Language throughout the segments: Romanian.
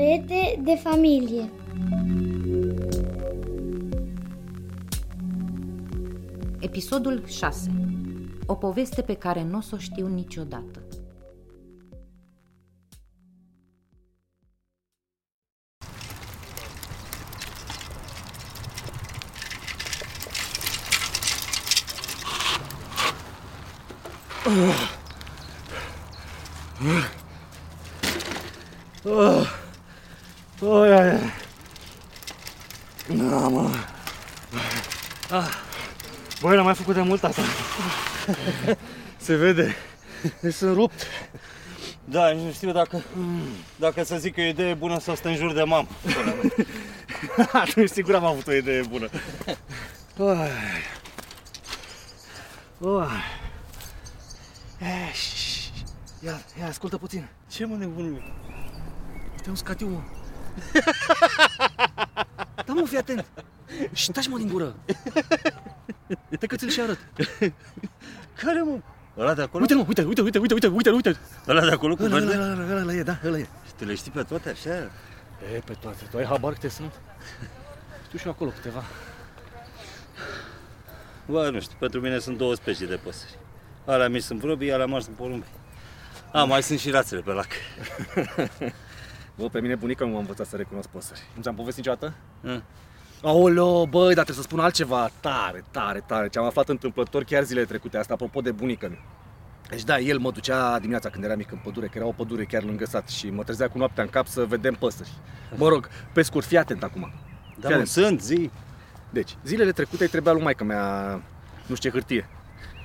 Secrete de familie. Episodul 6 O poveste pe care nu o să o știu niciodată. Oh, ia, ia. Da, mă. Ah. Băi, n-am mai făcut de mult asta. Se vede. Deci sunt rupt. Da, nici nu știu dacă, dacă să zic că e o idee bună să stă în jur de mam. Atunci sigur am avut o idee bună. Oh. Oh. Eh, șș. Ia, ia, ascultă puțin. Ce mă nebunul? Este un scatiu, mă. Da, mă, fii atent. Și taci mă din gură. Te că ți-l și arăt. Care mă? Ăla de acolo? Uite, mă, uite, uite, uite, uite, uite, uite, uite. Ăla de acolo cu Ăla, ăla, verde? ăla, ăla, ăla e, da, ăla e. Și tu le știi pe toate așa? E, pe toate. Tu ai habar câte sunt? Știu și eu acolo câteva. Bă, nu știu, pentru mine sunt două specii de păsări. Alea mici sunt vrobii, alea mari sunt porumbi. A, mai sunt și rațele pe lac. Bă, pe mine bunica nu m-a învățat să recunosc păsări. Nu ți-am povestit niciodată? Hă. Aoleo, băi, dar trebuie să spun altceva tare, tare, tare. Ce am aflat întâmplător chiar zilele trecute, asta apropo de bunica mea. Deci da, el mă ducea dimineața când eram mic în pădure, că era o pădure chiar lângă sat și mă trezea cu noaptea în cap să vedem păsări. Mă rog, pe scurt, fii atent acum. Da, Fii mă, atent. sunt, zi. Deci, zilele trecute îi trebuia lui maică mea, nu știu ce hârtie.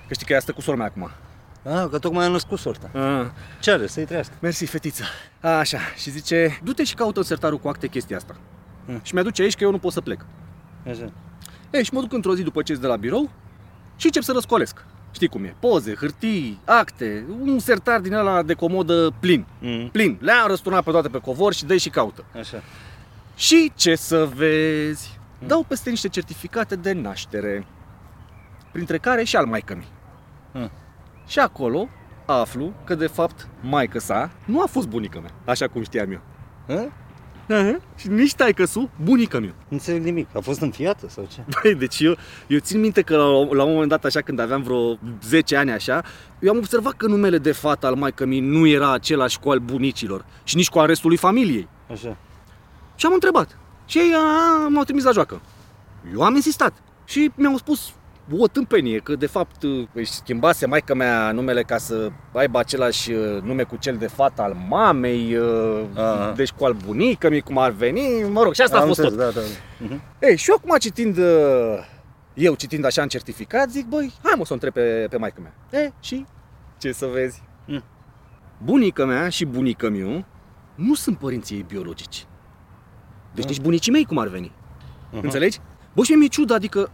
Că știi că ea stă cu sora mea acum. A, că tocmai am născut sorta. Ah, Ce are, să-i trăiască. Mersi, fetița. Așa, și zice, du-te și caută în sertarul cu acte chestia asta. Hmm. Și mi-aduce aici că eu nu pot să plec. Așa. Ei, și mă duc într-o zi după ce de la birou și încep să răscolesc. Știi cum e? Poze, hârtii, acte, un sertar din ăla de comodă plin. Mm, Plin. Le-am răsturnat pe toate pe covor și dă și caută. așa. Și ce să vezi? Dau peste niște certificate de naștere. Printre care și al maică Hmm. Și acolo aflu că de fapt maică sa nu a fost bunica mea, așa cum știam eu. Hă? Aha. Și nici taică su, bunica mea. Nu înțeleg nimic. A fost înfiată sau ce? Băi, deci eu, eu țin minte că la, la un moment dat, așa, când aveam vreo 10 ani, așa, eu am observat că numele de fată al maică nu era același cu al bunicilor și nici cu al restului familiei. Așa. Și am întrebat. Și ei a, m-au trimis la joacă. Eu am insistat. Și mi-au spus o tâmpenie, că de fapt își schimbase maica mea numele ca să aibă același uh, nume cu cel de fată al mamei, uh, Aha. deci cu al bunică mi cum ar veni, mă rog, și asta a Am fost tot. înțeles, Da, da. Mhm. Ei, și eu acum citind, uh, eu citind așa în certificat, zic, băi, hai mă să o întreb pe, pe maică mea. E, și ce să vezi? Mm. Bunica mea și bunica miu nu sunt părinții ei biologici. Deci Ah. nici bunicii mei cum ar veni. Aha. Înțelegi? Bă, și mi-e ciudă, adică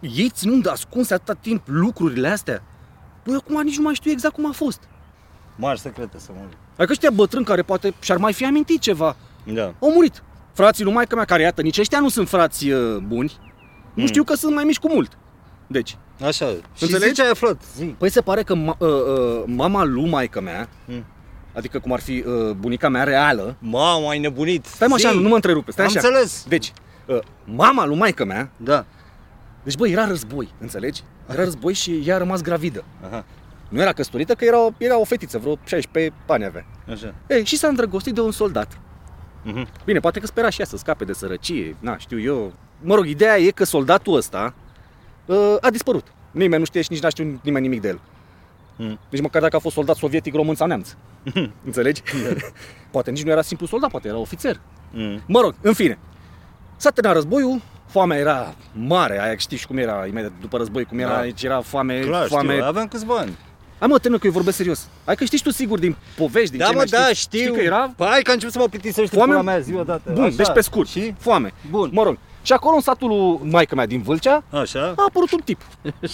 ei ținând ascunse atâta timp lucrurile astea, băi, acum nici nu mai știu exact cum a fost. Mari secrete să mă Adică ăștia bătrâni care poate și-ar mai fi amintit ceva, Da. au murit. Frații lui maică mea, care iată, nici ăștia nu sunt frați uh, buni, nu Mm. știu că sunt mai mici cu mult. Deci, Așa. Și Înțelegi? zi ce ai aflat? Zi. păi se pare că ma, uh, uh, mama lui maică mea, Mm. adică cum ar fi uh, bunica mea reală, Mamă, ai nebunit. stai mă așa, Zi. nu mă întrerupe, stai Am așa. înțeles. Deci, uh, mama lui maică mea, Da. Deci băi, era război, înțelegi? Era război și ea a rămas gravidă. Aha. Nu era căsătorită, că era, era o fetiță, vreo 16 ani avea. Așa. Ei, și s-a îndrăgostit de un soldat. Mhm. Bine, poate că spera și ea să scape de sărăcie, na, știu eu. Mă rog, ideea e că soldatul ăsta uh, a dispărut. Nimeni nu știe și nici n-a știut nimeni nimic de el. Mm. Nici măcar dacă a fost soldat sovietic, român sau neamț. Înțelegi? poate nici nu era simplu soldat, poate era ofițer. Mm. Mă rog, în fine. S-a terminat războiul, foamea era mare, aia știi și cum era, imediat după război, cum era, Da. aici era foame, Clar, foame. știu, aveam câțiva ani. Hai mă, termină că eu vorbesc serios. Hai că știi și tu sigur din povești, din Da, ce mă, mai da, știi. știu. Știi că era Păi hai că a început să mă plictisești Foame? pula mea zi odată. Bun, Așa. deci pe scurt. Și? Foame. Bun. Mă rog. Și acolo în satul lui maică mea din Vâlcea Așa. a apărut un tip.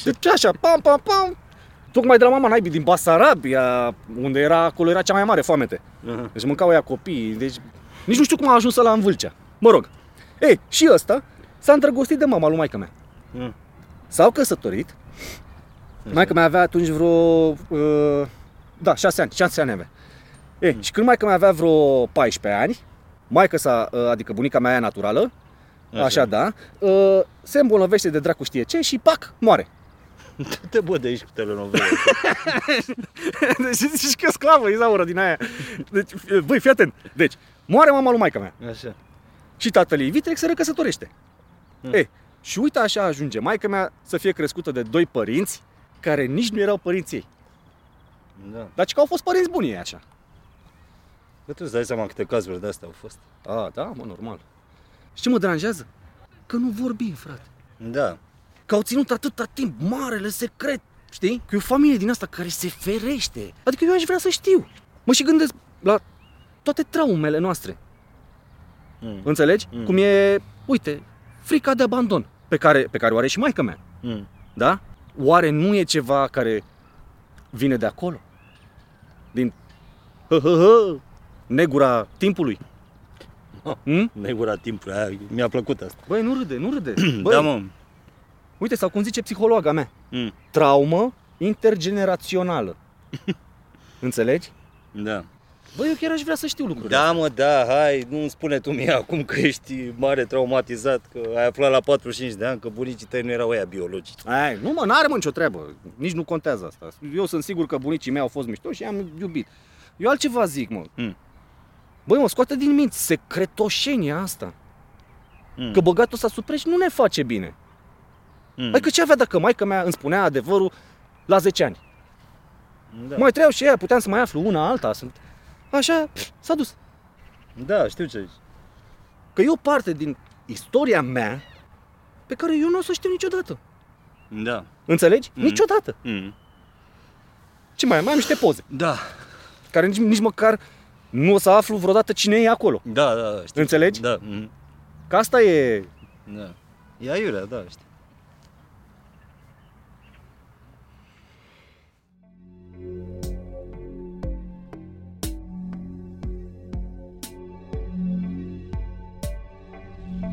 Deci așa, pam, pam, pam. Tocmai de la mama naibii din Basarabia, unde era, acolo era cea mai mare foamete. Aha. Deci mâncau ea copiii, deci nici nu știu cum a ajuns la în Vâlcea. Mă rog. Ei, și ăsta s-a îndrăgostit de mama lui maică mea. Mm. S-au căsătorit. Maica mea avea atunci vreo... Uh, da, șase ani, șase ani avea. Ei, și când maica mea avea vreo 14 ani, maică sa, uh, adică bunica mea aia naturală, așa, Așa. da, uh, se îmbolnăvește de dracu știe ce și pac, moare. Te bă de aici cu telenovele. deci zici că sclavă, Izaura din aia. Deci, băi, fii atent. Deci, moare mama lui maica mea. Așa. Și tatăl ei Vitrex se recăsătorește. Hmm. E, și uite așa ajunge maica mea să fie crescută de doi părinți care nici nu erau părinții ei. Da. Dar ci că au fost părinți buni ei așa. Bă, tu îți dai seama câte cazuri de astea au fost. A, da, mă, normal. Și ce mă deranjează? Că nu vorbim, frate. Da. Că au ținut atâta timp marele secret, știi? Că e o familie din asta care se ferește. Adică eu aș vrea să știu. Mă și gândesc la toate traumele noastre. Mm. Înțelegi? Mm. Cum e, uite, frica de abandon, pe care, pe care o are și maica mea. Mm. Da? Oare nu e ceva care vine de acolo? Din hă, hă, hă, negura timpului? Hmm? Negura timpului, aia, mi-a plăcut asta. Băi, nu râde, nu râde. Băi, da, mă. uite, sau cum zice psihologa mea, Mm. traumă intergenerațională. Înțelegi? Da. Băi, eu chiar aș vrea să știu lucrurile Da, mă, da, hai, nu-mi spune tu mie acum că ești mare traumatizat, că ai aflat la 45 de ani că bunicii tăi nu erau ăia biologici. Ai, nu mă, n-are mă nicio treabă. Nici nu contează asta. Eu sunt sigur că bunicii mei au fost mișto și i-am iubit. Eu altceva zic, mă. Mm. Băi, mă, scoate din minți secretoșenia asta. Mm. Că băgatul ăsta supreș nu ne face bine. Mm. Adică ce avea dacă maica mea îmi spunea adevărul la 10 ani? da. Mai treau și ea, puteam să mai aflu una alta. Sunt... Așa, pf, s-a dus. da, știu ce zici. Că e o parte din istoria mea pe care eu nu o să știu niciodată. Da. Înțelegi? Mm. Niciodată. Mm. Ce mai am? Mai am niște poze Da. care nici, nici măcar nu o să aflu vreodată cine e acolo. Da, da, da, știu. Înțelegi? Da. Mm. Că asta e... Da. E aiurea, da, știu.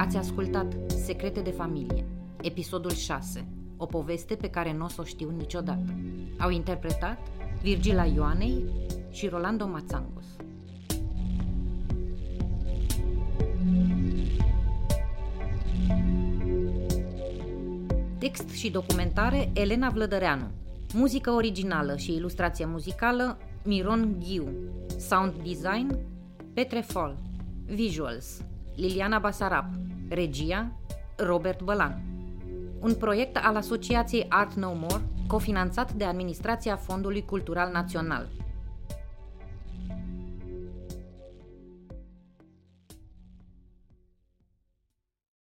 Ați ascultat Secrete de familie, episodul 6, o poveste pe care nu o să o știu niciodată. Au interpretat Virgila Ioanei și Rolando Mațangos. Text și documentare Elena Vlădăreanu. Muzică originală și ilustrație muzicală Miron Ghiu. Sound design Petre Fol. Visuals Liliana Basarab. Regia Robert Bălan. Un proiect al Asociației Art No More, cofinanțat de Administrația Fondului Cultural Național.